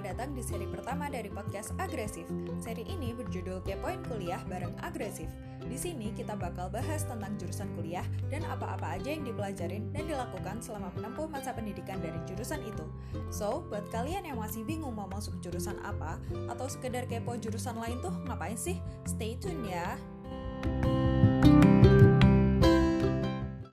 datang di seri pertama dari podcast Agresif. Seri ini berjudul Kepoin Kuliah bareng Agresif. Di sini kita bakal bahas tentang jurusan kuliah dan apa-apa aja yang dipelajarin dan dilakukan selama menempuh masa pendidikan dari jurusan itu. So, buat kalian yang masih bingung mau masuk jurusan apa atau sekedar kepo jurusan lain tuh ngapain sih? Stay tune ya.